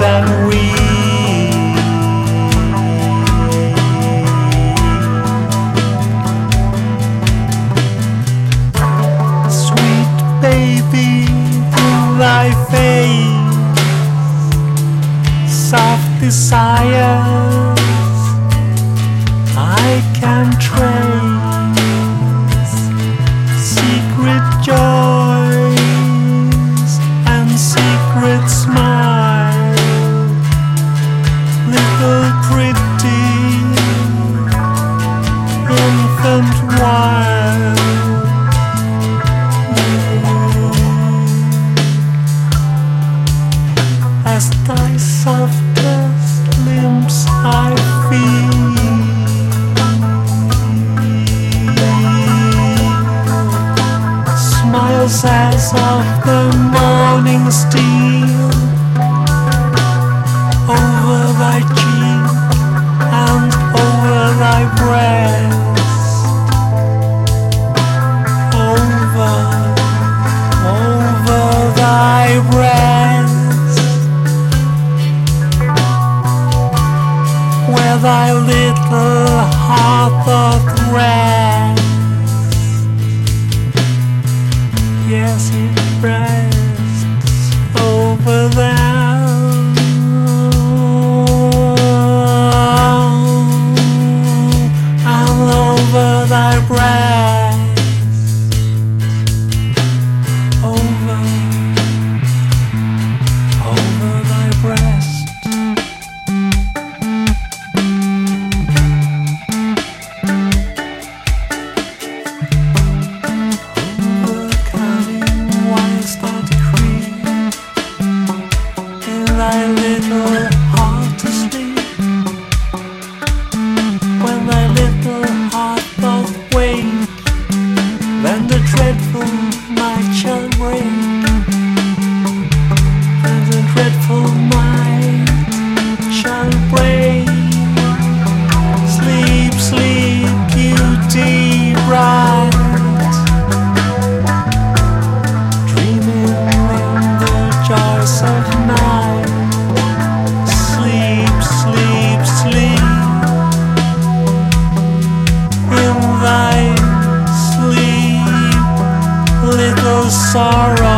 and we. sweet baby, in thy face soft desires I can trace of the morning steal, over thy cheek and over thy breast, over, over thy breast, where thy little fire sorrow.